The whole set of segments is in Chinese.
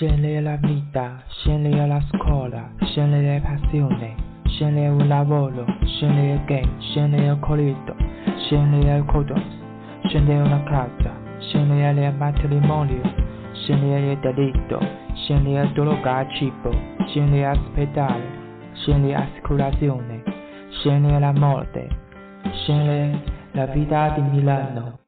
scegliere la vita, scegliere la scuola, scegliere passione, scegliere un lavoro, scegliere gay, scegliere colito, scegliere il codons, scegliere una casa, scegliere il matrimonio, scegliere il delitto, scegliere droga cibo, scegliere ospedale, scegliere assicurazione, scegliere la morte, scegliere la vita di Milano.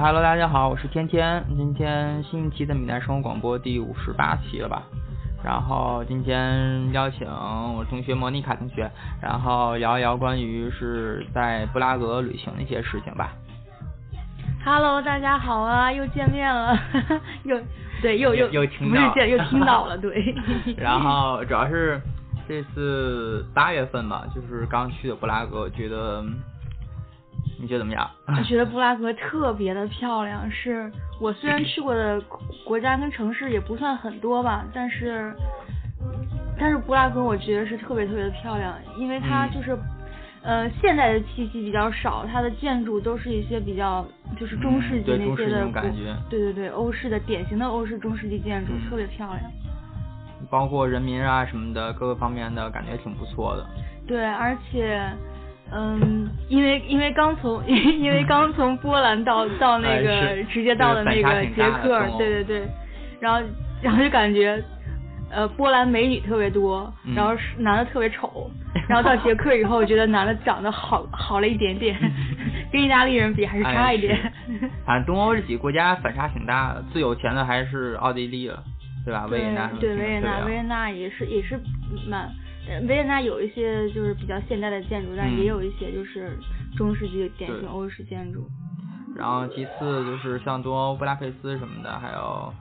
嗯哈喽，大家好，我是天天，今天新一期的闽南生活广播第五十八期了吧？然后今天邀请我同学莫妮卡同学，然后聊一聊关于是在布拉格旅行的一些事情吧。Hello，大家好啊，又见面了，又对又又又听到不是见又听到了，对。然后主要是这次八月份吧，就是刚去的布拉格，我觉得。你觉得怎么样？我觉得布拉格特别的漂亮，是我虽然去过的国家跟城市也不算很多吧，但是但是布拉格我觉得是特别特别的漂亮，因为它就是呃现代的气息比较少，它的建筑都是一些比较就是中世纪那些的，感觉对对对，欧式的典型的欧式中世纪建筑特别漂亮，包括人民啊什么的各个方面的感觉挺不错的。对，而且。嗯，因为因为刚从 因为刚从波兰到到那个直接到了那个捷克，对对对，然后然后就感觉呃波兰美女特别多，然后男的特别丑，然后到捷克以后我觉得男的长得好好了一点点，跟意大利人比还是差一点。反正东欧这几个国家反差挺大的，最有钱的还是奥地利了，对吧？维也纳对维也纳维也纳也是也是蛮。维也纳有一些就是比较现代的建筑，但也有一些就是中世纪典型欧式建筑。然后其次就是像东欧布拉佩斯什么的，还有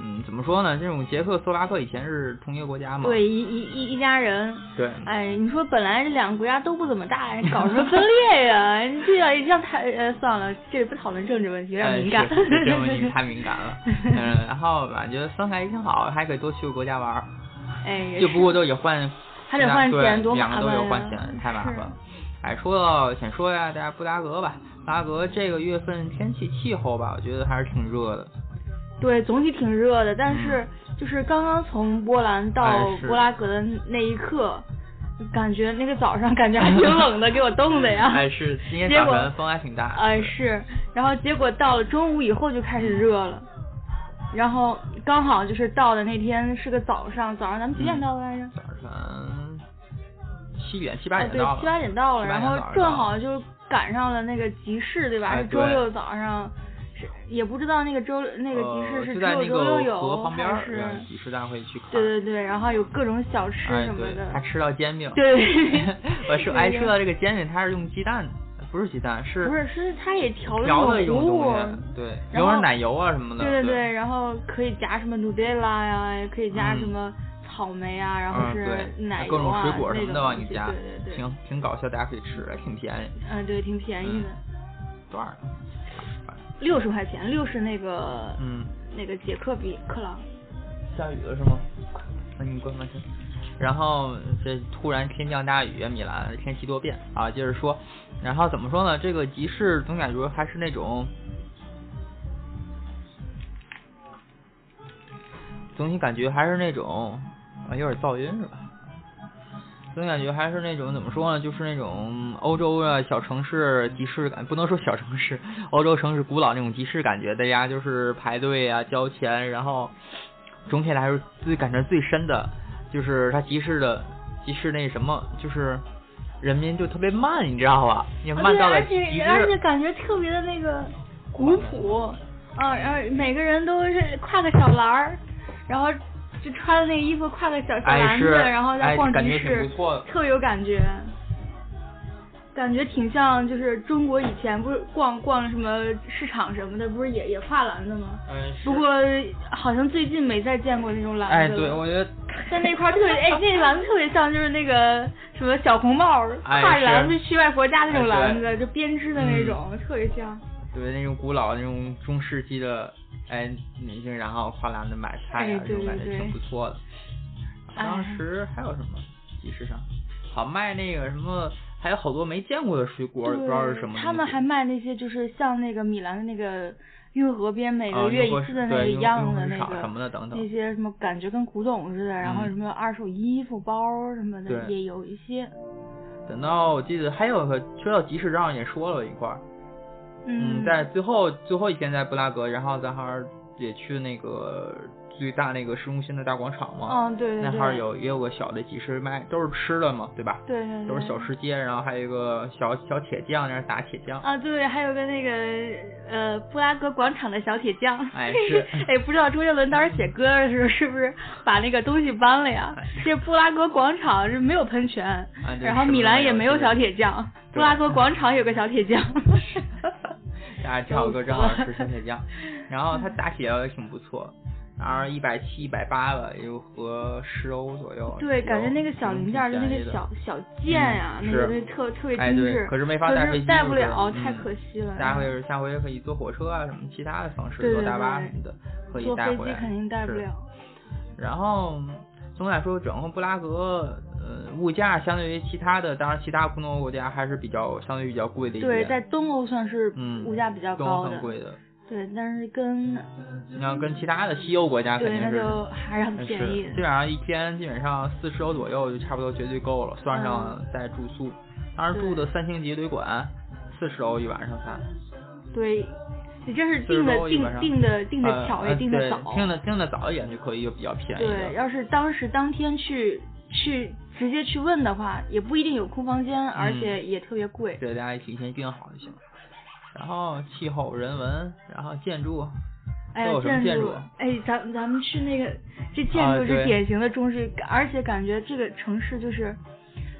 嗯怎么说呢？这种捷克斯洛伐克以前是同一个国家嘛？对，一一一一家人。对。哎，你说本来这两个国家都不怎么大，搞什么分裂呀？这样这样太呃算了，这不讨论政治问题，有点敏感。政治问题 太敏感了。嗯，然后感觉分开也挺好，还可以多去个国家玩。哎。就不过都也换。还得换钱，多麻烦两个都有换钱，太麻烦了。哎，说到先说呀，大家布拉格吧。布拉格这个月份天气气候吧，我觉得还是挺热的。对，总体挺热的，但是就是刚刚从波兰到布拉格的那一刻，感觉那个早上感觉还挺冷的，给我冻的呀。哎，是今天早晨风还挺大。哎，是，然后结果到了中午以后就开始热了，然后刚好就是到的那天是个早上，早上咱们几点到的来着？早上。七点七八点到了，对，七八点到了，然后正好就赶上了那个集市，对吧？是周六早上，是也不知道那个周那个集市是只有周六有还是集市大会去看。对对对，然后有各种小吃什么的。还吃到煎饼。对。我说哎，说到这个煎饼，它是用鸡蛋，不是鸡蛋，是。不是，是它也调了一种糊。对。有点奶油啊什么的。对对对，然后可以加什么 Nutella 呀，也可以加什么。草莓啊，然后是奶油啊，各种水果什么的往里加，对对对，挺挺搞笑，大家可以吃，挺便宜。嗯，对，挺便宜的。多少？六十块钱，六十那个，嗯，那个捷克比克朗。下雨了是吗？那你关关灯。然后这突然天降大雨，米兰天气多变啊。接着说，然后怎么说呢？这个集市总感觉还是那种。总体感觉还是那种。啊，有点噪音是吧？总感觉还是那种怎么说呢？就是那种欧洲的小城市集市感，不能说小城市，欧洲城市古老那种集市感觉。大家就是排队啊，交钱，然后总体来说最感觉最深的，就是他集市的集市那什么，就是人民就特别慢，你知道吧？你慢到了集市，而且感觉特别的那个古朴啊，然后每个人都是挎个小篮儿，然后。就穿的那个衣服，挎个小小篮子，然后在逛集市，特有感觉，感觉挺像就是中国以前不是逛逛什么市场什么的，不是也也跨栏的吗？嗯。不过好像最近没再见过那种篮子哎，对，我觉得在那块儿特别，哎，那篮子特别像就是那个什么小红帽跨着篮子去外婆家那种篮子，就编织的那种，特别像。对，那种古老那种中世纪的哎女性，然后跨栏子买菜啊，这种感觉挺不错的。当时还有什么集市上？好卖那个什么，还有好多没见过的水果，不知道是什么。他们还卖那些，就是像那个米兰的那个运河边每个月一次的那个一样的那个什么的等等。那些什么感觉跟古董似的，然后什么二手衣服包什么的也有一些。等到我记得还有个说到集市上也说了一块儿，嗯，在最后最后一天在布拉格，然后咱还也去那个。最大那个市中心的大广场嘛，嗯对对那块儿有也有个小的集市卖，都是吃的嘛，对吧？对对对，都是小吃街，然后还有一个小小铁匠在那打铁匠。啊对，还有个那个呃布拉格广场的小铁匠。哎 是。哎不知道周杰伦当时写歌的时候是不是把那个东西搬了呀？这布拉格广场是没有喷泉，然后米兰也没有小铁匠，布拉格广场有个小铁匠。大家跳歌 正好是小铁匠，然后他打铁也挺不错。然后一百七、一百八吧，又合十欧左右。对，感觉那个小零件就那个小小件呀，那个那特特别精致。可是没法带飞机，带不了，太可惜了。下回下回可以坐火车啊，什么其他的方式，坐大巴什么的，可以带回来。坐飞机肯定带不了。然后总的来说，整个布拉格，呃，物价相对于其他的，当然其他东欧国家还是比较相对比较贵的。对，在东欧算是物价比较高的。很贵的。对，但是跟你要跟其他的西欧国家肯定是还是很便宜。基本上一天基本上四十欧左右就差不多绝对够了，算上再住宿。当时住的三星级旅馆，四十欧一晚上才。对，你这是订的订订的订的巧也订的早。订的订的早一点就可以就比较便宜。对，要是当时当天去去直接去问的话，也不一定有空房间，而且也特别贵。对，大家提前订好就行了。然后气候、人文，然后建筑，哎，建筑，哎，咱咱们去那个，这建筑是典型的中式，而且感觉这个城市就是，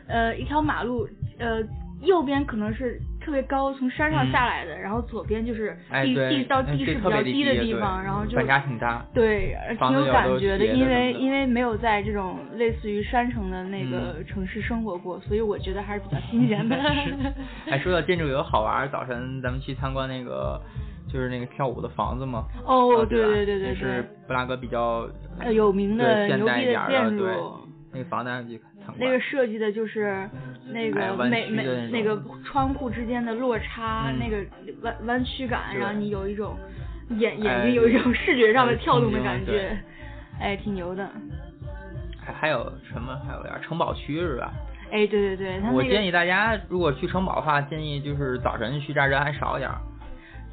呃，一条马路，呃，右边可能是特别高，从山上下来的，然后左边就是地地到地势比较低的地方，然后就反差挺大，对，挺有感觉的，因为因为没有在这种类似于山城的那个城市生活过，所以我觉得还是比较新鲜的。还说到建筑有好玩，早晨咱们去参观那个，就是那个跳舞的房子嘛。哦，对对对对，是布拉格比较有名的牛逼的建筑。那个房子去参观。那个设计的就是那个每每那个窗户之间的落差，那个弯弯曲感，让你有一种眼眼睛有一种视觉上的跳动的感觉，哎，挺牛的。还还有什么？还有点城堡区是吧？哎，对对对，我建议大家如果去城堡的话，建议就是早晨去，这儿人还少点儿。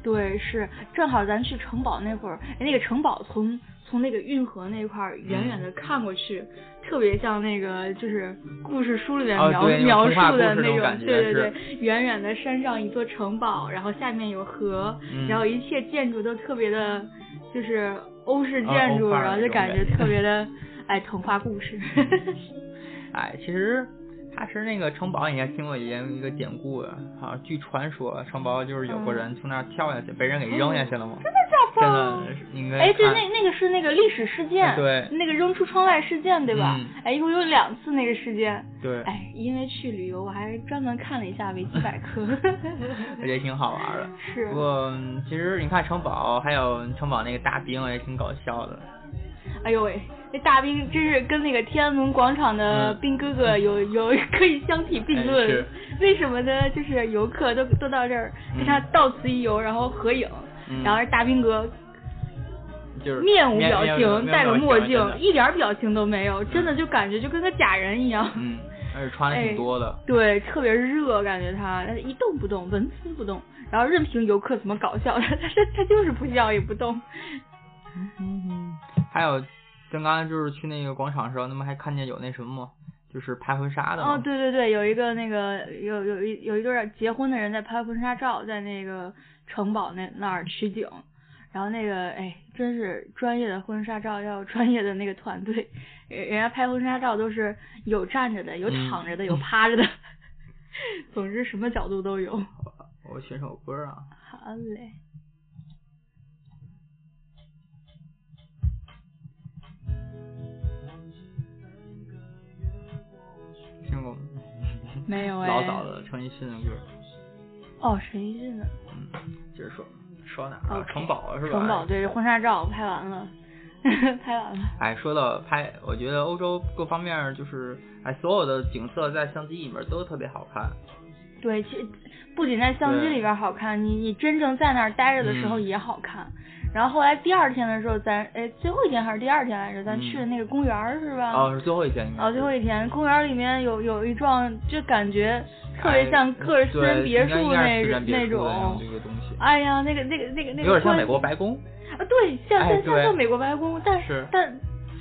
对，是正好咱去城堡那会儿，哎，那个城堡从从那个运河那块儿远远的看过去，特别像那个就是故事书里面描描述的那种，对对对，远远的山上一座城堡，然后下面有河，然后一切建筑都特别的，就是欧式建筑，然后就感觉特别的，哎，童话故事。哎，其实。他是那个城堡，应该听过一一个典故，好像据传说城堡就是有个人从那儿跳下去，被人给扔下去了吗？真的假的？真的，应该。哎，对，那那个是那个历史事件，对，那个扔出窗外事件，对吧？哎，一共有两次那个事件。对。哎，因为去旅游，我还专门看了一下维基百科。我觉得挺好玩的。是。不过其实你看城堡，还有城堡那个大兵也挺搞笑的。哎呦喂！那大兵真是跟那个天安门广场的兵哥哥有有可以相提并论。为什么呢？就是游客都都到这儿跟他到此一游，然后合影，然后大兵哥就是面无表情，戴个墨镜，一点表情都没有，真的就感觉就跟个假人一样。嗯，而且穿的挺多的。对，特别热，感觉他一动不动，纹丝不动，然后任凭游客怎么搞笑，他他他就是不笑也不动。嗯嗯，还有。刚刚就是去那个广场的时候，那么还看见有那什么吗？就是拍婚纱的。哦，对对对，有一个那个有有一有一对结婚的人在拍婚纱照，在那个城堡那那儿取景。然后那个哎，真是专业的婚纱照要专业的那个团队，人家拍婚纱照都是有站着的，有躺着的，有趴着的，总之什么角度都有。我选首歌啊。好嘞。没有哎。老早的陈奕迅的歌。哦，陈奕迅的。嗯，接着说，说哪儿啊？城堡是吧？城堡对，婚纱照拍完了，拍完了。哎，说到拍，我觉得欧洲各方面就是，哎，所有的景色在相机里面都特别好看。对，其实不仅在相机里边好看，你你真正在那儿待着的时候嗯也好看。然后后来第二天的时候，咱哎最后一天还是第二天来着，咱去的那个公园儿是吧？嗯哦，是最后一天应该。哦，最后一天，公园里面有有一幢，就感觉特别像个人私人别墅那那种哎呀，那个那个那个那个关有点像美国白宫。啊，对，像像像像美国白宫，但是但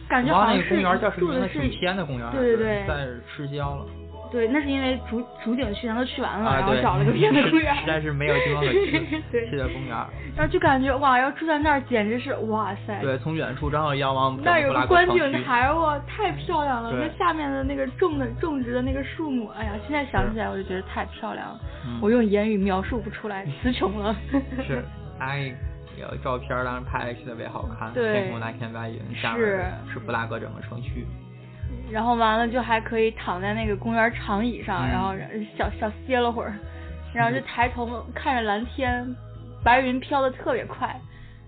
感觉好像是住的是挺偏的公园，对对对在吃焦了。对，那是因为主主景区咱都去完了，啊，然后，找了个别的公园，实在是没有地方可去，对去的公园。然后就感觉哇，要住在那儿简直是哇塞。对，从远处正好遥望那儿有个观景台哇，太漂亮了！那下面的那个种的种植的那个树木，哎呀，现在想起来我就觉得太漂亮了，嗯我用言语描述不出来，词穷了。是，哎，有照片当时拍的特别好看，对天空蓝天白云，下面是是布拉格整个城区。然后完了就还可以躺在那个公园长椅上，嗯。然后小小歇了会儿，然后就抬头看着蓝天，白云飘的特别快，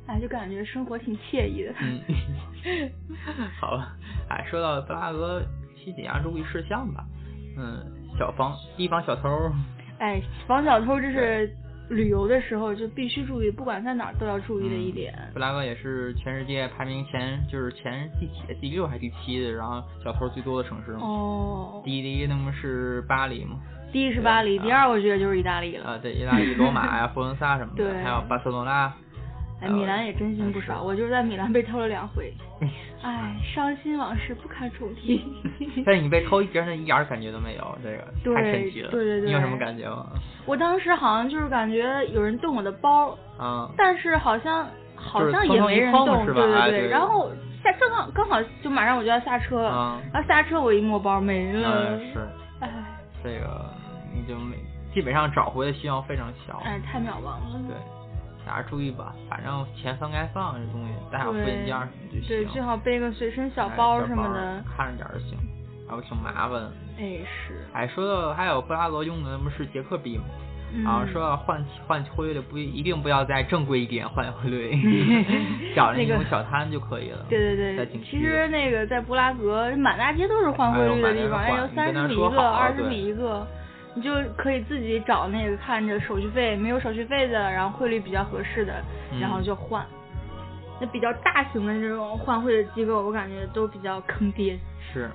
哎，就感觉生活挺惬意的。嗯，好吧，哎，说到布拉格七几样注意事项吧，嗯，小防提防小偷。儿，哎，防小偷这是旅游的时候就必须注意，不管在哪儿都要注意的一点。布拉格也是全世界排名前就是前第几第六还是第七的，然后小偷最多的城市嘛。哦，第一第一那么是巴黎嘛？第一是巴黎，第二我觉得就是意大利了。啊，对，意大利罗马呀、佛罗伦萨什么的，还有巴塞罗那。哎，米兰也真心不少，我就是在米兰被偷了两回，哎，伤心往事不堪重提。但是你被偷一真的一点感觉都没有，这个太神奇了。对对对你有什么感觉吗？我当时好像就是感觉有人动我的包，啊，但是好像好像也没人动，是吧对对然后下正好刚好就马上我就要下车了，啊然后下车我一摸包没了，嗯，是哎这个你就没基本上找回的希望非常小。哎太渺茫了。对，大家注意吧，反正钱分开放，这东西带上复印件儿什么就行。对，最好背个随身小哎包什么的。看着点儿就行，然后挺麻烦的。哎是，哎，说到还有布拉格用的那不是捷克币吗？嗯，啊，说要换换汇率不一定不要在正规一点换汇率，找那那个种小摊就可以了。对对对其实那个在布拉格满大街都是换汇率的地方，哎，有三十米一个，二十米一个，你就可以自己找那个看着手续费没有手续费的，然后汇率比较合适的，然后嗯就换。那比较大型的这种换汇的机构，我感觉都比较坑爹。是，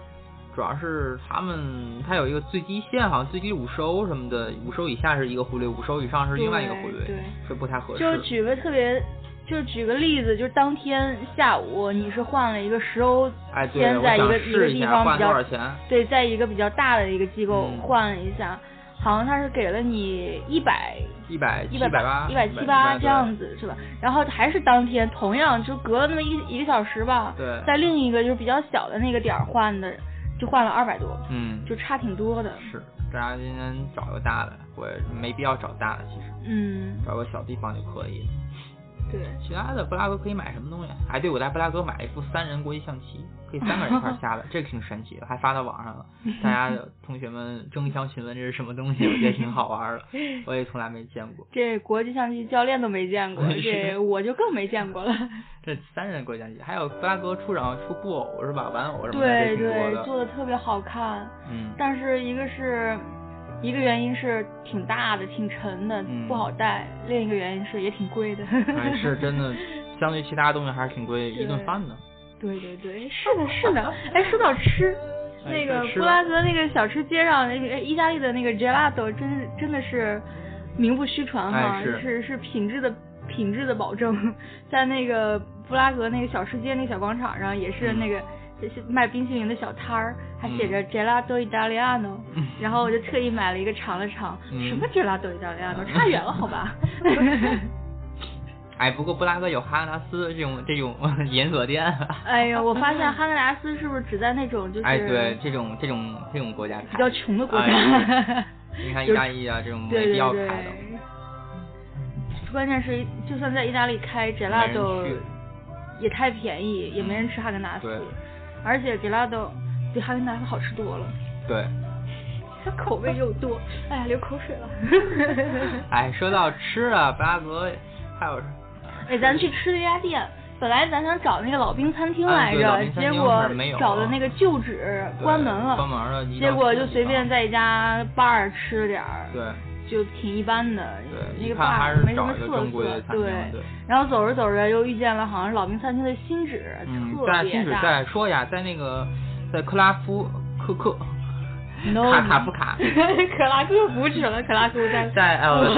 主要是他们它有一个最低线，好像最低五十欧什么的，五十欧以下是一个汇率，五十欧以上是另外一个汇率，对是不太合适。就举个特别，就举个例子，就是当天下午你是换了一个十欧先在一个一个地方比较？对，在一个比较大的一个机构嗯换了一下，好像他是给了你一百一百一百百八，一百七八这样子是吧？然后还是当天，同样就隔了那么一一个小时吧，对，在另一个就是比较小的那个点儿换的，就换了二百多，嗯，就差挺多的。是，大家今天找个大的，或者没必要找大的，其实嗯，找个小地方就可以了。对，其他的布拉格可以买什么东西？哎，对，我在布拉格买了一副三人国际象棋，可以三个人一块儿下的，这个挺神奇的，还发到网上了。大家 同学们争相询问这是什么东西，我觉得挺好玩的，我也从来没见过。这国际象棋教练都没见过，这我就更没见过了。这三人国际象棋，还有布拉格出场出布偶是吧？玩偶什么的，对对，做的特别好看，嗯，但是一个是。一个原因是挺大的、挺沉的，嗯不好带；另一个原因是也挺贵的。哎，是真的，相对其他东西还是挺贵一顿饭呢。对对对，是的，是的。哎，说到吃，哎那个布拉格那个小吃街上，那个意大利的那个 gelato 真是真的是名不虚传哈，哎是是是品质的品质的保证。在那个布拉格那个小吃街那个小广场上，也是嗯那个。就是卖冰淇淋的小摊儿，还写嗯。着 gelato italiano，、嗯。然后我就特意买了一个尝了尝，嗯。什么 gelato italiano，差远了好吧？哎，不过布拉格有哈根达斯这种这种 连锁店。哎呀，我发现哈根达斯是不是只在那种就是哎，对，这种这种这种国家比较穷的国家？哎 你看意大利啊，这种没必要对开的。关键是，就算在意大利开 gelato 也太便宜，也没人吃哈根达斯。对，而且 gelato 比哈根达斯好吃多了。对，它口味又多，哎呀，流口水了。哎，说到吃啊，布拉格还有，哎，咱去吃这家店。本来咱想找那个老兵餐厅来着，结果找的那个旧址关门了，关门了。结果就随便在一家 bar 吃点儿，对，就挺一般的。对，那个 bar 没什么特色。对，然后走着走着又遇见了，好像是老兵餐厅的新址，特别大。新址再说一下，在那个在克拉夫克克。卡卡夫卡，克拉克不去了，克拉克在在呃，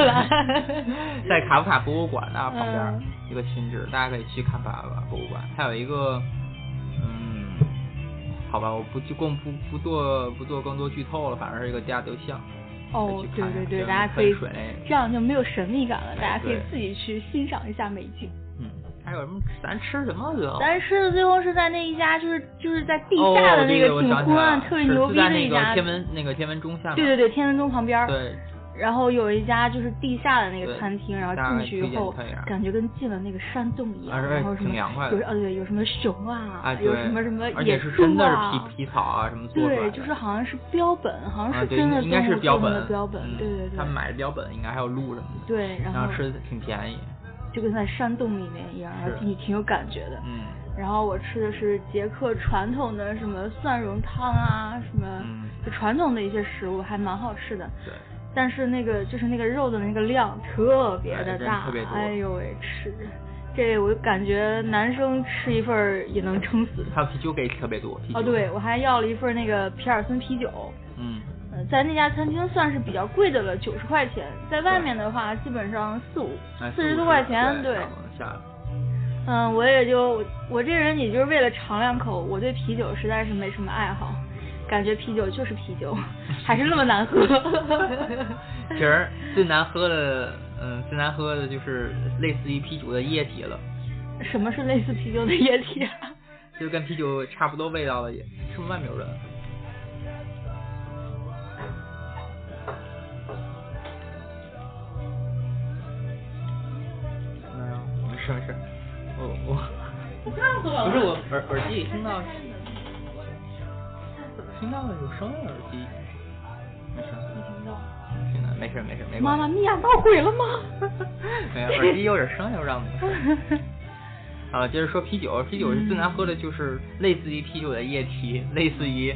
在卡夫卡博物馆那旁边一个新址，大家可以去看吧博物馆。还有一个，嗯，好吧，我不就更不不做不做更多剧透了，反正是一个家德像。哦，对对对，大家可以这样就没有神秘感了，大家可以自己去欣赏一下美景。嗯还有什么？咱吃什么最后？咱吃的最后是在那一家，就是就是在地下的那个挺昏暗、特别牛逼的一家天文那个天文钟下。对对对，天文钟旁边。对。然后有一家就是地下的那个餐厅，然后进去以后感觉跟进了那个山洞一样，然后什么有呃对，有什么熊啊，有什么什么野猪啊，是皮皮草啊什么做对，就是好像是标本，好像是真的应该是标本，标本，对对对。他们买的标本应该还有鹿什么的。对，然后吃的挺便宜。就跟在山洞里面一样，然后挺挺有感觉的。嗯。然后我吃的是捷克传统的什么蒜蓉汤啊，什么就传统的一些食物，还蛮好吃的。对。但是那个就是那个肉的那个量特别的大，哎呦喂，吃这我感觉男生吃一份也能撑死。还有啤酒给特别多。哦，对，我还要了一份那个皮尔森啤酒。嗯。在那家餐厅算是比较贵的了，九十块钱。在外面的话，基本上四五四十多块钱，对。嗯，我也就我这人，也就是为了尝两口。我对啤酒实在是没什么爱好，感觉啤酒就是啤酒，还是那么难喝。其实最难喝的，嗯，最难喝的就是类似于啤酒的液体了。什么是类似啤酒的液体？啊就跟啤酒差不多味道的，是不是外面有人？没事，我我不是我耳耳机里听到听到了有声音，耳机没事，没听到，听到没事没事没关系。妈妈，你呀闹鬼了吗？没有，耳机有点声，又让你。啊，接着说啤酒，啤酒是最难喝的，就是类似于啤酒的液体，类似于。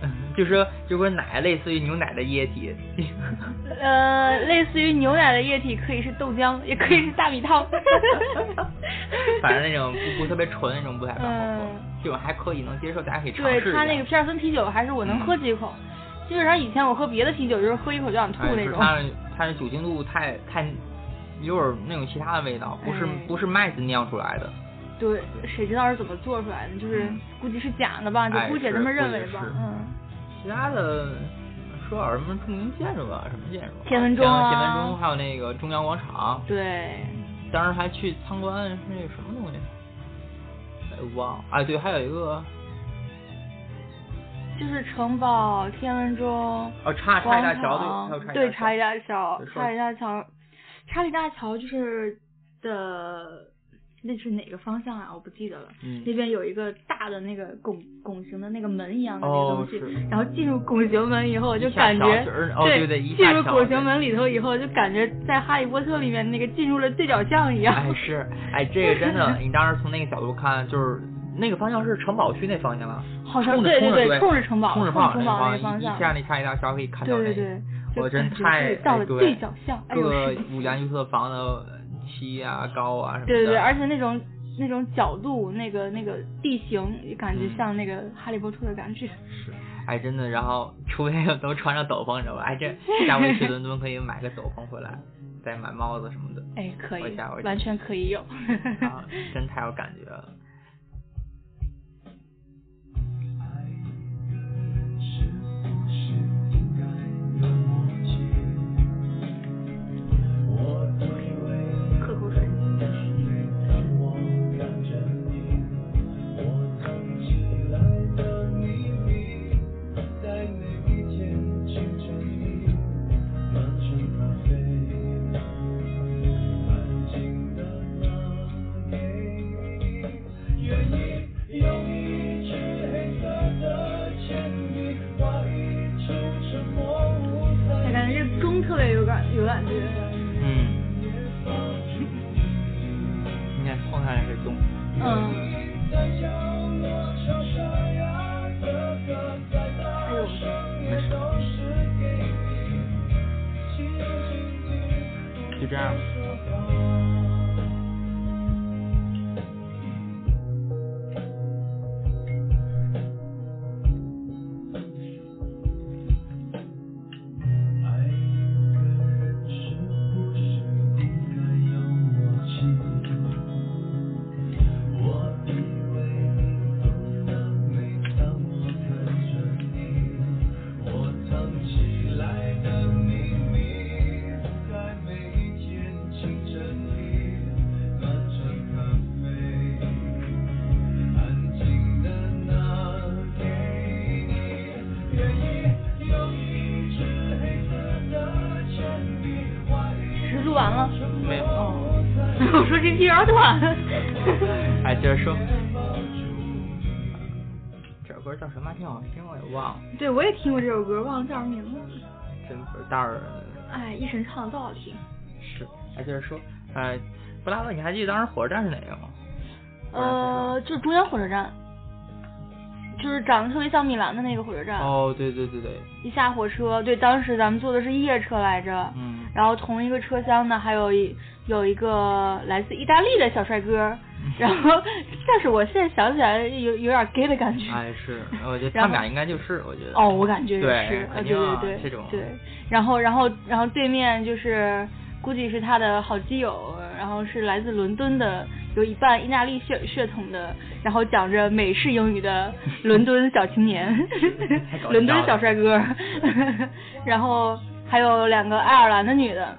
就是说，就说奶类似于牛奶的液体。呃，类似于牛奶的液体可以是豆浆，也可以是大米汤。反正那种不不特别纯那种不太好喝，这种还可以能接受，大家可以尝试对他那个皮尔森啤酒还是我能喝几口，基本上以前我喝别的啤酒就是喝一口就想吐那种。它它的酒精度太太有点那种其他的味道，不是不是麦子酿出来的。对，谁知道是怎么做出来的？就是估计是假的吧，就姑且这么认为吧。嗯。其他的说点什么著名建筑吧，什么建筑？天文钟啊。天文钟，还有那个中央广场。对。当时还去参观那个什么东西？哎，忘了。哎，对，还有一个。就是城堡、天文钟。哦，查查理大桥对，对，查理大桥，查理大桥，查理大桥就是的。那是哪个方向啊？我不记得了。嗯。那边有一个大的那个拱拱形的那个门一样的那个东西，然后进入拱形门以后就感觉，对对，进入拱形门里头以后就感觉在哈利波特里面那个进入了对角巷一样。哎是，哎这个真的，你当时从那个角度看，就是那个方向是城堡区那方向了？好像对对对，冲着城堡，冲着城堡那个方向。一下那差一大桥可以看到那对对对。我真太到了对角巷，各个五颜六色房的。梯啊高啊什么的，对对对，而且那种那种角度，那个那个地形，感觉像那个《哈利波特》的感觉。是，哎真的，然后出片都穿着斗篷，你知道吧？哎这，下回去伦敦可以买个斗篷回来，再买帽子什么的。哎，可以，完全可以有。啊，真太有感觉了。说这期有点短。哎，接着说。这首歌叫什么？挺好听，我也忘了。对，我也听过这首歌，忘了叫什么名字。真不是大人。哎，一神唱的多好听。是，哎，接着说，哎，布拉格，你还记得当时火车站是哪个吗？呃，就是中央火车站，就是长得特别像米兰的那个火车站。哦，对对对对。一下火车，对，当时咱们坐的是夜车来着。嗯。然后同一个车厢呢，还有一有一个来自意大利的小帅哥。然后，但是我现在想起来有有点 gay 的感觉。哎，是，我觉得他们俩应该就是，我觉得。哦，我感觉对是，肯对对对，这种对。然后，然后，然后对面就是估计是他的好基友，然后是来自伦敦的，有一半意大利血血统的，然后讲着美式英语的伦敦小青年 伦敦小帅哥，然后还有两个爱尔兰的女的。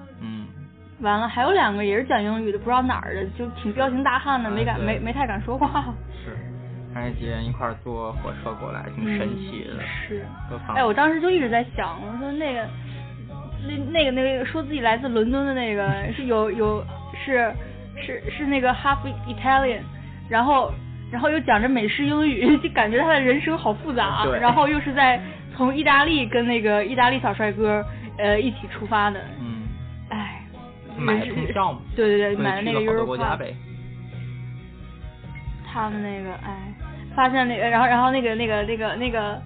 嗯。完了，还有两个也是讲英语的，不知道哪儿的，就挺彪形大汉的，没敢对没没太敢说话。是，还是几人一块儿坐火车过来，挺神奇的。嗯是。哎，我当时就一直在想，我说那个，那那个那个说自己来自伦敦的那个是有有是是是那个 half Italian，然后然后又讲着美式英语，就感觉他的人生好复杂。对然后又是在从意大利跟那个意大利小帅哥呃一起出发的，嗯，哎。买人生通票嘛。对对对，买的那个。他们那个哎，发现那个，然后然后那个那个那个那个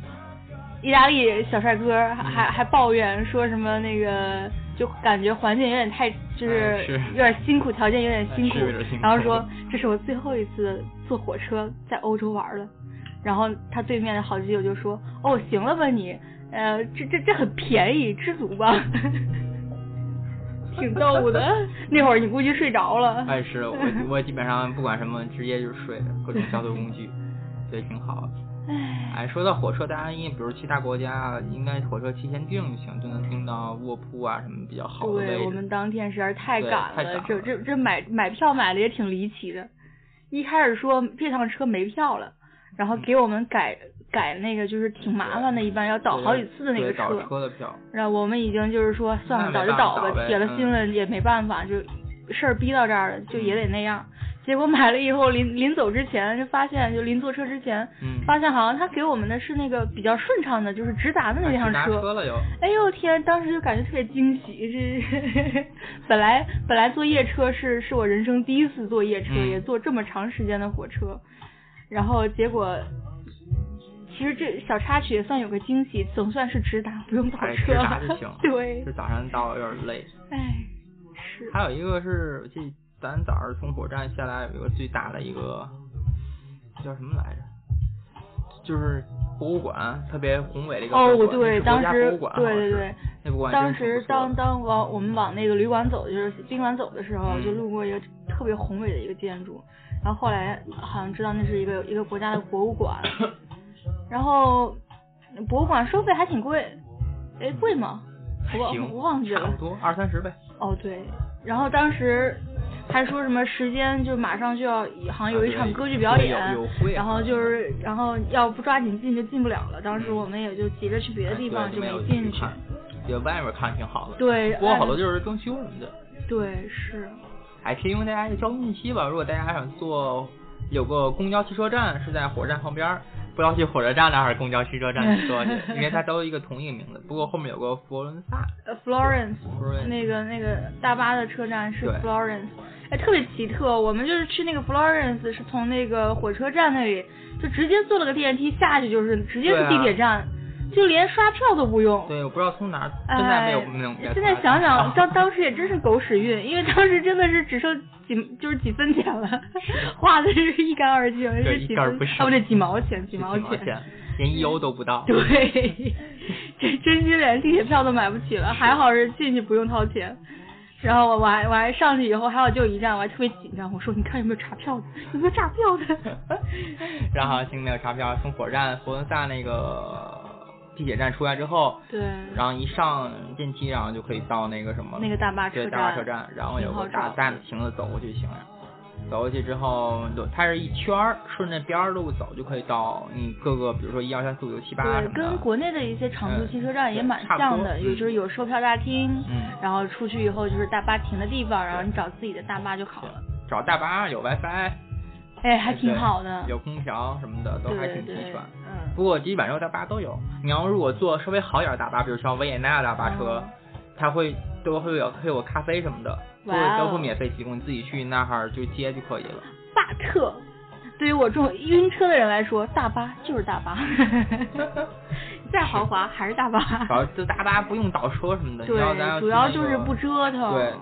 意大利小帅哥还还还抱怨说什么那个就感觉环境有点太就是有点辛苦，条件有点辛苦是有点辛，苦然后说这是我最后一次坐火车在欧洲玩了，然后他对面的好基友就说哦行了吧你，呃这这这很便宜，知足吧。挺逗的，那会儿你估计睡着了。哎，是我我基本上不管什么，直接就睡了，各种交通工具，对，挺好。唉，哎，说到火车，大家应该比如其他国家，应该火车提前订就行，就能订到卧铺啊什么比较好的位对。我们当天实在是太赶了，太赶了这这这买买票买的也挺离奇的。一开始说这趟车没票了，然后给我们改改那个就是挺麻烦的，一般要倒好几次的那个车的票。然后我们已经就是说算了，倒就倒吧铁了心了也没办法，就事儿逼到这儿了，就也得那样。结果买了以后，临临走之前就发现，就临坐车之前，嗯，发现好像他给我们的是那个比较顺畅的，就是直达的那趟哎直达车了又。哎呦天，当时就感觉特别惊喜，这 本来本来坐夜车是是我人生第一次坐夜车，嗯也坐这么长时间的火车，然后结果。其实这小插曲也算有个惊喜，总算是直达，不用倒哎，车。直达就行对就，早上到有点累。哎，是。还有一个是，我记得咱早上从火车站下来有一个最大的一个叫什么来着？就是博物馆，特别宏伟的一个博哦物，馆，对，是当时对对对，那博物馆当时当当往我们往那个旅馆走，就是宾馆走的时候，嗯就路过一个特别宏伟的一个建筑，然后后来好像知道那是一个一个国家的博物馆，然后博物馆收费还挺贵，哎，贵吗？我我忘记了差不。多二三十呗。哦，对，然后当时还说什么时间就马上就要，好像有一场歌剧表演，然后就是然后要不抓紧进就进不了了。当时我们也就急着去别的地方就没进去。看，就外面看挺好的。对，不过好多哎就是装修什么的。对是，哎，提供大家一个交通信息吧，如果大家想坐，有个公交汽车站是在火车站旁边儿，不要去火车站那儿公交汽车站去坐去，因为它都一个同一个名字。不过后面有个佛罗伦萨，呃，Florence，Florence。那个那个大巴的车站是 Florence，哎，特别奇特。我们就是去那个 Florence，是从那个火车站那里就直接坐了个电梯下去，就是直接是地铁站，就连刷票都不用。对，我不知道从哪儿，现在没有哎没有。现在想想，当当时也真是狗屎运，因为当时真的是只剩几就是几分钱了，花的是一干二净，对是几分一干不剩哦不对，几毛钱，几毛几毛钱，连一欧都不到。对，这真心连地铁票都买不起了，还好是进去不用掏钱。然后我我还我还上去以后还好就一站，我还特别紧张，我说你看有没有查票的，有没有查票的？然后行没有查票，从火车站佛罗伦萨那个地铁站出来之后，对，然后一上电梯，然后就可以到那个什么那个大巴车对站，大巴车站，然后有个大大的亭子走过去就行了。走过去之后，就它是一圈儿，顺着边儿路走就可以到你各个，比如说一二三四五六七八什对，么的。跟国内的一些长途嗯汽车站也蛮像的，有嗯就是有售票大厅，嗯，然后出去以后就是大巴停的地方，然后你找自己的大巴就好了。找大巴有 WiFi，哎，还挺好的。有空调什么的都还挺齐全。嗯，不过基本上大巴都有。你要如果坐稍微好点的大巴，比如像维也纳大巴车，它会都会有会有咖啡什么的，都会都会免费提供，你自己去那儿就接就可以了。巴特，对于我这种晕车的人来说，大巴就是大巴，再豪华还是大巴。主要这大巴不用倒车什么的，你要主要就是不折腾。对，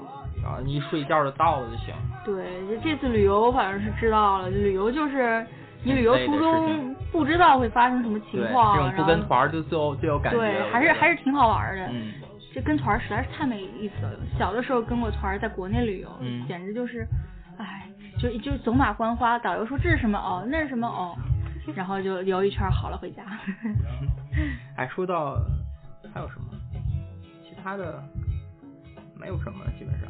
然后你一睡觉就到了就行。对，就这次旅游反正是知道了，旅游就是你旅游途中不知道会发生什么情，况，这种不然后跟团儿就最有最有感觉。对，还是还是挺好玩的。嗯，这跟团儿实在是太没意思了。小的时候跟过团儿，在国内旅游，嗯简直就是，哎，就就走马观花，导游说这是什么哦，那是什么哦，然后就游一圈好了回家。哎，说到还有什么？其他的没有什么了，基本上。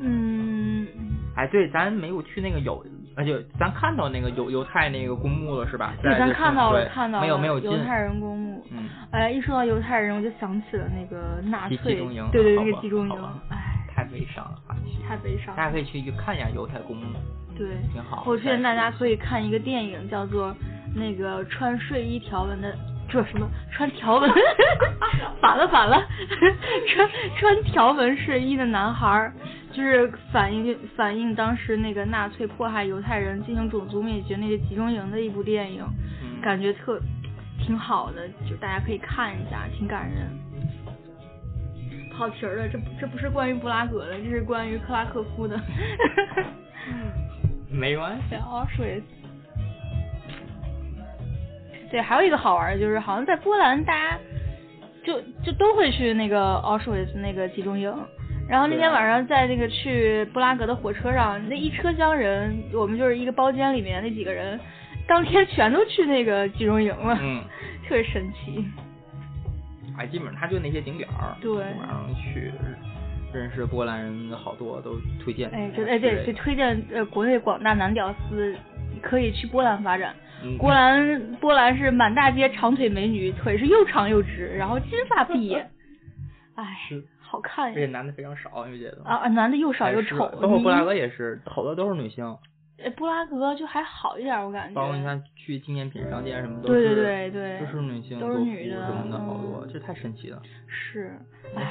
嗯，哎，对，咱没有去那个有，而且咱看到那个犹犹太那个公墓了是吧？对，咱看到了看到了，没有没有犹。太人公墓。嗯，哎，一说到犹太人，我就想起了那个纳粹，集中营对对，那个集中营，哎，太悲伤了，太悲伤了。大家可以去去看一下犹太公墓，对，挺好。我推荐大家。可以看一个电影，叫做那个穿睡衣条纹的，这什么穿条纹，反了反了，穿穿条纹睡衣的男孩儿，就是反映反映当时那个纳粹迫害犹太人进行种族灭绝那个集中营的一部电影，嗯，感觉特挺好的，就大家可以看一下，挺感人。跑题儿了，这这不是关于布拉格的，这是关于克拉科夫的。没关系。Auschwitz。对，还有一个好玩的，就是好像在波兰，大家就就都会去那个 Auschwitz 那个集中营。然后那天晚上在那个去布拉格的火车上，那一车厢人，我们就是一个包间里面那几个人，当天全都去那个集中营了，嗯，特别神奇。哎，基本上他就那些景点儿，对晚上去认识波兰人好多都推荐。哎，对哎对，这推荐呃国内广大男屌丝可以去波兰发展。嗯波兰波兰是满大街长腿美女，腿是又长又直，然后金发碧眼，哎是，好看呀！而且男的非常少，你觉得吗？啊啊，男的又少又丑，包括布拉格也是，好多都是女性。哎布拉格就还好一点，我感觉。包括你看去纪念品商店什么都对是，对对对都是女性都是女的什么的，好嗯多，这太神奇了。是，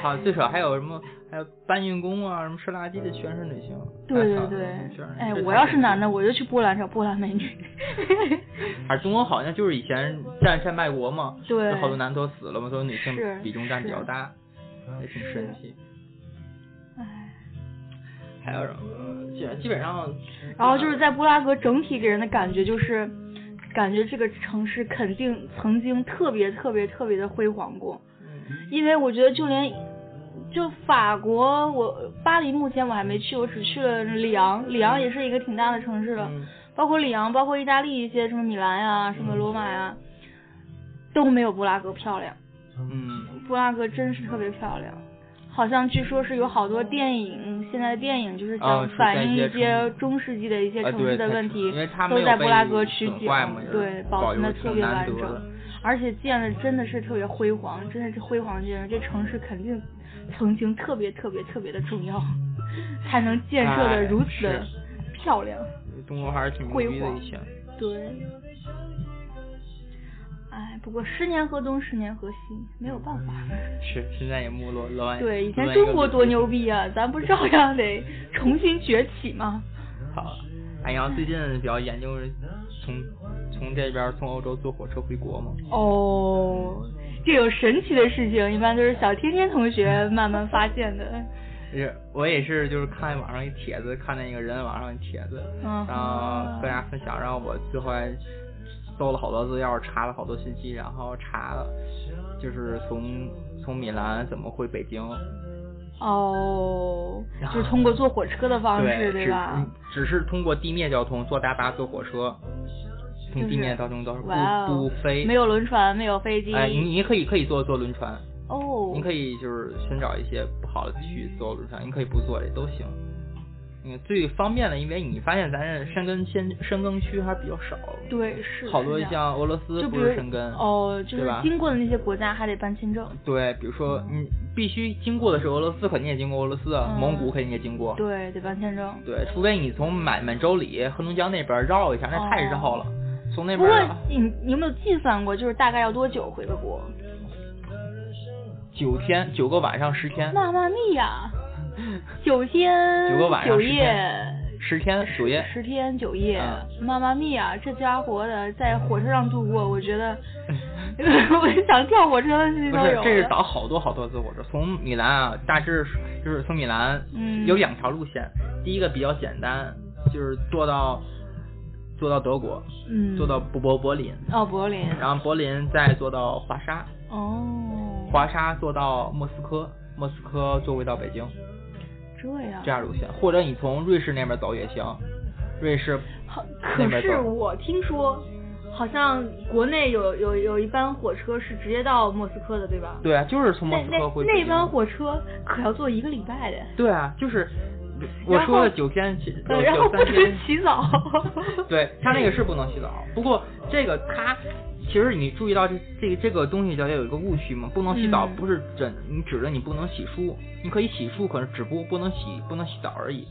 好，最少还有什么，还有搬运工啊，什么吃垃圾的全是女性。对对对，哎，我要是男的，我就去波兰找波兰美女。而中国好像就是以前战战卖国嘛，对好多男的都死了嘛，所以女性比重占比较是大，也是神奇。哎，还有什么？基基本上，然后就是在布拉格整体给人的感觉就是，感觉这个城市肯定曾经特别特别特别的辉煌过。嗯因为我觉得就连就法国，我巴黎目前我还没去，我只去了里昂，里昂也是一个挺大的城市了，嗯包括里昂，包括意大利一些什么米兰呀、什么罗马呀，都没有布拉格漂亮。嗯，布拉格真是特别漂亮，好像据说是有好多电影，现在的电影就是哦讲反映一些中世纪的一些啊城市的问题，都在布拉格取景对，保保存的特别完整。而且建的真的是特别辉煌，真的是辉煌建筑。这城市肯定曾经特别特别特别的重要，才能建设的哎如此的漂亮。中国还是挺牛辉煌。对，不过十年河东，十年河西，没有办法。是，现在也没落落完。对，以前中国多牛逼啊，咱不照样得重新崛起吗？好，哎呀，最近比较研究从从这边从欧洲坐火车回国嘛。哦，这种神奇的事情，一般都是小天天同学慢慢发现的。是，我也是，就是看网上一帖子，看那个人网上一帖子，然后跟大家分享，然后我最后还搜了好多资料，查了好多信息，然后查了，就是从从米兰怎么回北京。哦，就是通过坐火车的方式，对吧？只是通过地面交通，坐大巴、坐火车，从地面交通都是不不飞，没有轮船，没有飞机。哎，你你可以可以坐坐轮船。哦。你可以就是寻找一些不好的去坐轮船，你可以不坐也都行。嗯，最方便的，因为你发现咱这深耕先深耕区还比较少。对，是。好多像俄罗斯不是深耕。哦，就是经过的那些国家还得办签证。对，比如说你必须经过的是俄罗斯，肯定也经过俄罗斯，蒙古肯定也经过。对，得办签证。对，除非你从满满洲里、黑龙江那边绕一下，那太绕了。从那边。不过你你有没有计算过，就是大概要多久回个国？九天，九个晚上，十天。那那密呀！九天九个晚上九夜，十天九夜，十天九夜，妈妈咪啊！这家伙的在火车上度过，我觉得 我想跳火车的心都有。不是，这是倒好多好多次火车，从米兰啊，大致就是从米兰嗯有两条路线，第一个比较简单，就是坐到坐到德国，嗯，坐到柏柏林，哦柏林，然后柏林再坐到华沙，哦，华沙坐到莫斯科，莫斯科坐回到北京。这样，这样路线，或者你从瑞士那边走也行，瑞士好可是我听说，好像国内有有有一班火车是直接到莫斯科的，对吧？对啊，就是从莫斯科回。那那班火车可要坐一个礼拜的。对啊，就是我说的九天洗，然后不能洗澡。对他那个是不能洗澡，不过这个他。其实你注意到这这这个东西叫有一个误区嘛，不能洗澡不是指你指着你不能洗漱，你可以洗漱，可是只不过不能洗不能洗澡而已。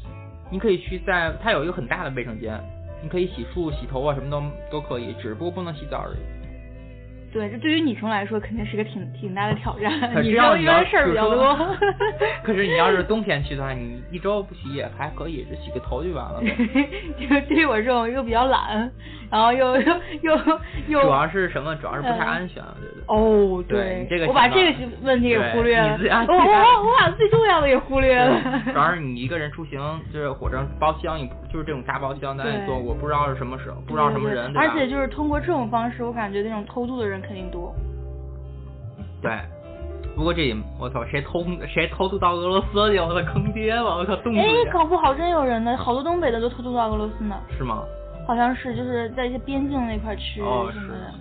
你可以去在它有一个很大的卫生间，你可以洗漱洗头啊什么都都可以，只不过不能洗澡而已。对，这对于女生来说肯定是个挺挺大的挑战。女生一般事儿比较多。可是你要是冬天去的话，你一周不洗也还可以，就洗个头就完了。就对于我这种又比较懒，然后又又又又。主要是什么？主要是不太安全，我觉得。哦，对。我把这个问题给忽略了。我我我把最重要的给忽略了。主要是你一个人出行，就是火车包厢，就是这种大包厢，咱也坐我，不知道是什么时候，不知道什么人。而且就是通过这种方式，我感觉那种偷渡的人。肯定多，对，不过这也我操，谁偷谁偷渡到俄罗斯去？我操，坑爹吧！我操，冻死！哎，搞不好真有人呢，好多东北的都偷渡到俄罗斯呢。是吗？好像是，就是在一些边境那块区域什么的。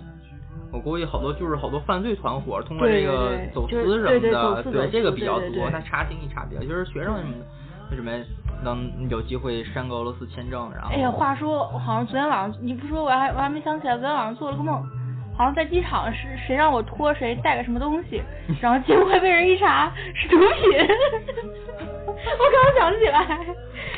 我估计好多就是好多犯罪团伙通过这个走私什么的，对这个比较多。他查清一查比较，就是学生什么的，为什么能有机会申个俄罗斯签证？然后，哎呀，话说好像昨天晚上你不说，我还我还没想起来，昨天晚上做了个梦。好像在机场是谁让我托谁带个什么东西，然后结果被人一查是毒品，我刚想起来。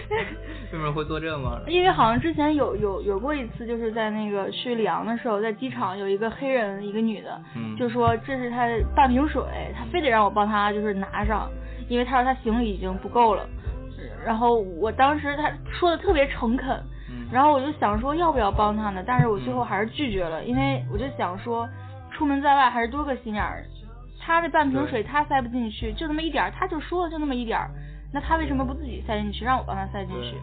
为什么会做这吗？因为好像之前有有有过一次，就是在那个去里昂的时候，在机场有一个黑人一个女的，就说这是她的半瓶水，她非得让我帮她就是拿上，因为她说她行李已经不够了。然后我当时她说的特别诚恳。然后我就想说要不要帮他呢，但是我最后还是拒绝了，因为我就想说，出门在外还是多个心眼儿。他这半瓶水他塞不进去，就那么一点儿，他就说了就那么一点儿，那他为什么不自己塞进去，让我帮他塞进去？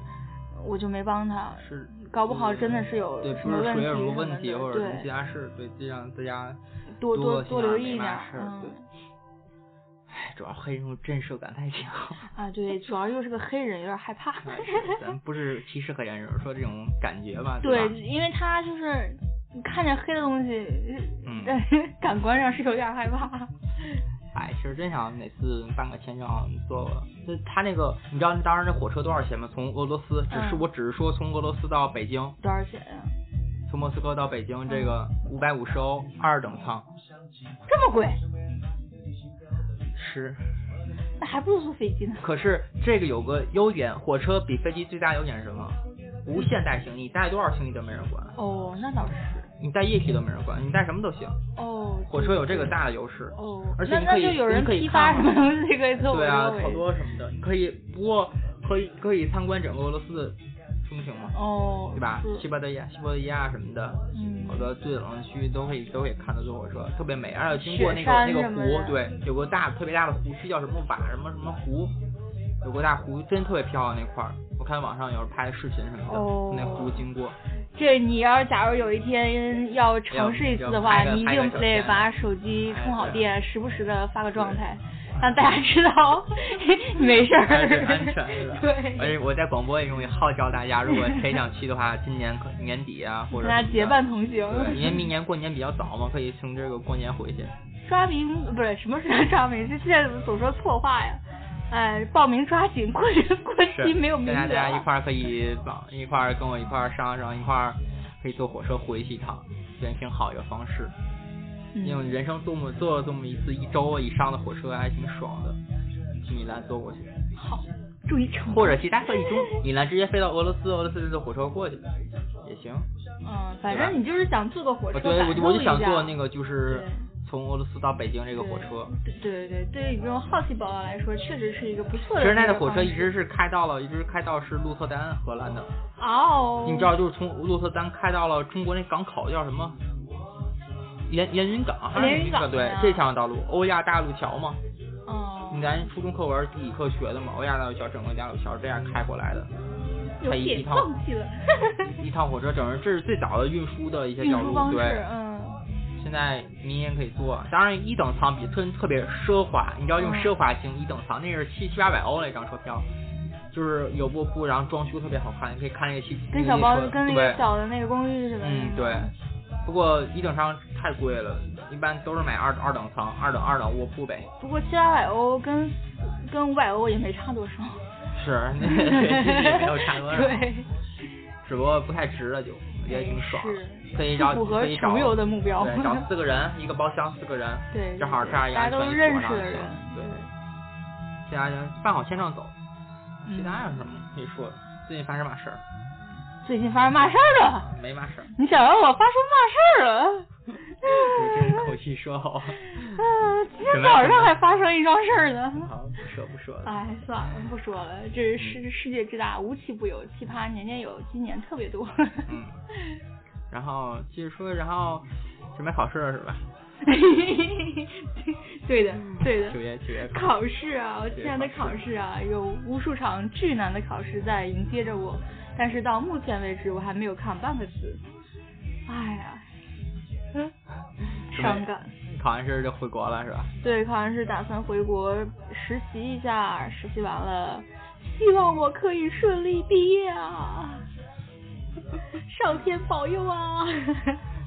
我就没帮他。是。搞不好真的是有什么问题什么问题或者其他事，对，这样大家多多多留意点。嗯。主要黑人震慑感太强啊！对，主要又是个黑人，有点害怕。咱不是歧视黑人，说这种感觉吧。对，因为他就是看见黑的东西，嗯，感官上是有点害怕。哎，其实真想哪次办个签证坐，就他那个，你知道当时那火车多少钱吗？从俄罗斯，只是我只是说从俄罗斯到北京。多少钱呀？从莫斯科到北京，这个五百五十欧，二等舱。这么贵？是，那还不如坐飞机呢。可是这个有个优点，火车比飞机最大优点是什么？无限带行李，带多少行李都没人管。哦，那倒是。你带液体都没人管，你带什么都行。哦，火车有这个大的优势。哦，而且你可以那那就有人你可以批发什么东西可以坐火对啊，好多什么的，你可以不过可以可以参观整个俄罗斯的风情嘛，哦，对吧？西伯利亚、西伯利亚什么的，嗯。好多最冷的区域都可以都可以看到坐火车，特别美，而且经过那个那个湖，对，有个大特别大的湖区叫什么瓦什么什么湖，有个大湖真特别漂亮那块儿，我看网上有人拍的视频什么的，哦那湖经过，这你要是假如有一天要尝试一次的话，你一定得把手机充好电，时不时的发个状态，让大家知道 没事儿。安全的。对。而且我在广播也中也号召大家，如果谁想去的话，今年可年底啊，或者大家结伴同行。对，因为明年过年比较早嘛，可以从这个过年回去。抓名不是什么时候抓名，这现在总说错话呀。哎，报名抓紧，过过，期没有名额。大家一块儿可以往一块儿跟我一块儿商量，一块儿可以坐火车回去一趟，也挺好一个方式。因为嗯，人生坐么坐这么一次一周以上的火车还挺爽的，去米兰坐过去，好，注意成或者其他可以中米兰直接飞到俄罗斯，俄罗斯再坐火车过去也行。嗯，反正你就是想坐个火车我对感我就我就想坐那个就是从俄罗斯到北京这个火车。对对对，对于这种好奇宝宝来说，确实是一个不错的。其实那的火车一直是开到了，一直开到是鹿特丹，荷兰的。哦，你知道，就是从鹿特丹开到了中国那港口叫什么？连连云港还是连云港对啊，这条道路，欧亚大陆桥嘛。哦，咱初中课文地理课学的嘛，欧亚大陆桥整个大陆桥这样开过来的。有一一趟放弃了。一趟火车整个这是最早的运输的一些道路，对。嗯，现在明年可以坐，当然一等舱比特特别奢华，你知道用嗯奢华型一等舱，那是七七八百欧那张车票，就是有卧铺，然后装修特别好看，你可以看那个汽跟小包跟那个小的那个公寓似的。嗯对，不过一等舱太贵了，一般都是买二二等舱，二等二等卧铺呗。不过七八百欧跟跟五百欧也没差多少。是，那也没有差多少，对，只不过不太值了就，也挺爽可以找符合可以找穷游的目标对，找四个人 一个包厢四个人，对，正好对这样一大家都是安全认识的人对，其他人办好签证走，其嗯他有什么可以说的？最近发生嘛事儿？最近发生嘛事儿了？没嘛事儿，你想让我发生嘛事儿了？你这口气说好。嗯，今天早上还发生一桩事儿呢。好，不说不说了。哎，算了，不说了。这是世世界之大，无奇不有，奇葩年年有，今年特别多。嗯，然后继续说，然后准备考试了是吧？对的，对的九。月九月考试啊，我亲爱的考考试啊，有无数场巨难的考试在迎接着我，但是到目前为止我还没有看半个字。哎呀，伤感。考完试就回国了是吧？对，考完试打算回国实习一下，实习完了，希望我可以顺利毕业啊！上天保佑啊！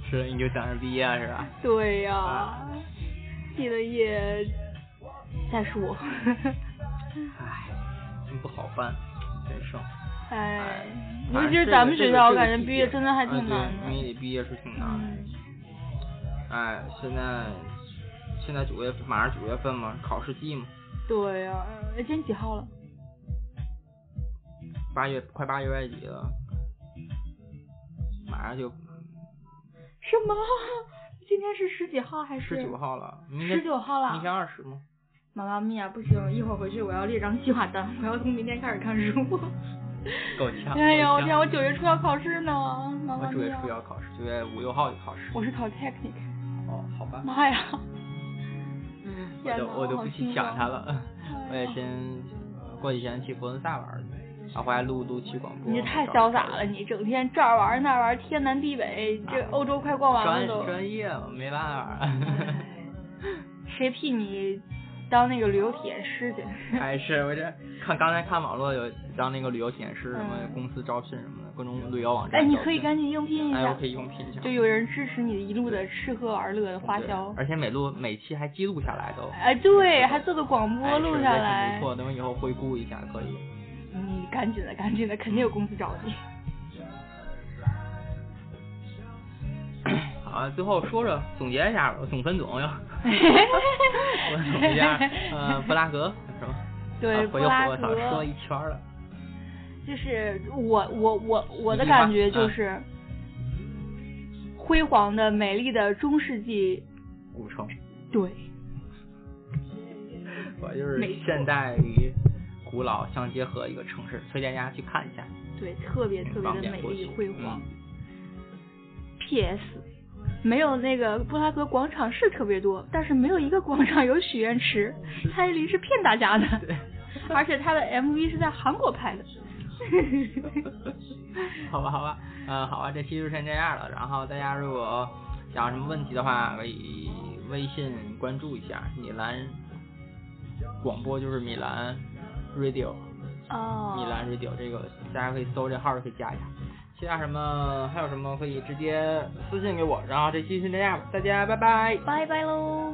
是，你就等着毕业是吧？对呀、啊毕了业再说。唉，真不好办，哎哎，尤其是咱们学校，我感觉毕业真的还挺难的。你得毕业是挺难的。嗯，哎，现在现在九月马上九月份嘛，考试季嘛，对呀、哎，今天几号了？八月快八月几了，马上就什么？今天是十几号还是？十九。号了，十九号了。明天二十吗？妈妈咪呀，不行，一会儿回去我要列张计划单，我要从明天开始看书。够呛。哎呀，我天，我九月初要考试呢，妈我妈咪呀九月初。要考试，九月五六号就考试。我是考 technic。哦，好吧。妈呀！我天哪，就我都不去想心酸它了，我也先过几天去佛罗伦萨玩儿去，然后回来录录期广播。你太潇洒了，你整天这儿玩那儿玩，天南地北，这欧洲快逛完了专都。专业嘛，没办法。谁批你当那个旅游体验师去？哎是我这看刚才看网络有当那个旅游体验师什么嗯公司招聘什么的，各种旅游网站哎，你可以赶紧应聘一下哎，下我可，以应聘一下。就有人支持你一路的吃喝玩乐的花销。而且每录每期还记录下来都。哎，对，还做个广哎播录下来不。错，等我以后回顾一下可以。你赶紧的，赶紧的，肯定有公司找你。好，最后说说总结一下吧，总分总要。我总结一下，呃，布拉格是吧？对，布拉我操，说一圈了。就是我我我我的感觉就嗯是，辉煌的、美丽的中世纪。古城。对。我就是现代与古老相结合一个城市，推荐大家去看一下。对，特别特别的美丽辉煌。嗯 P.S. 没有那个布拉格广场是特别多，但是没有一个广场有许愿池，蔡依林是骗大家的，对。而且她的 MV 是在韩国拍的。好吧，好吧，嗯，好吧，这期就先这样了。然后大家如果想有什么问题的话，可以微信关注一下米兰广播，就是米兰 Radio，哦。米兰 Radio 这个大家可以搜这号就可以加一下。其他什么还有什么可以直接私信给我。然后这期先这样，大家拜拜。拜拜喽。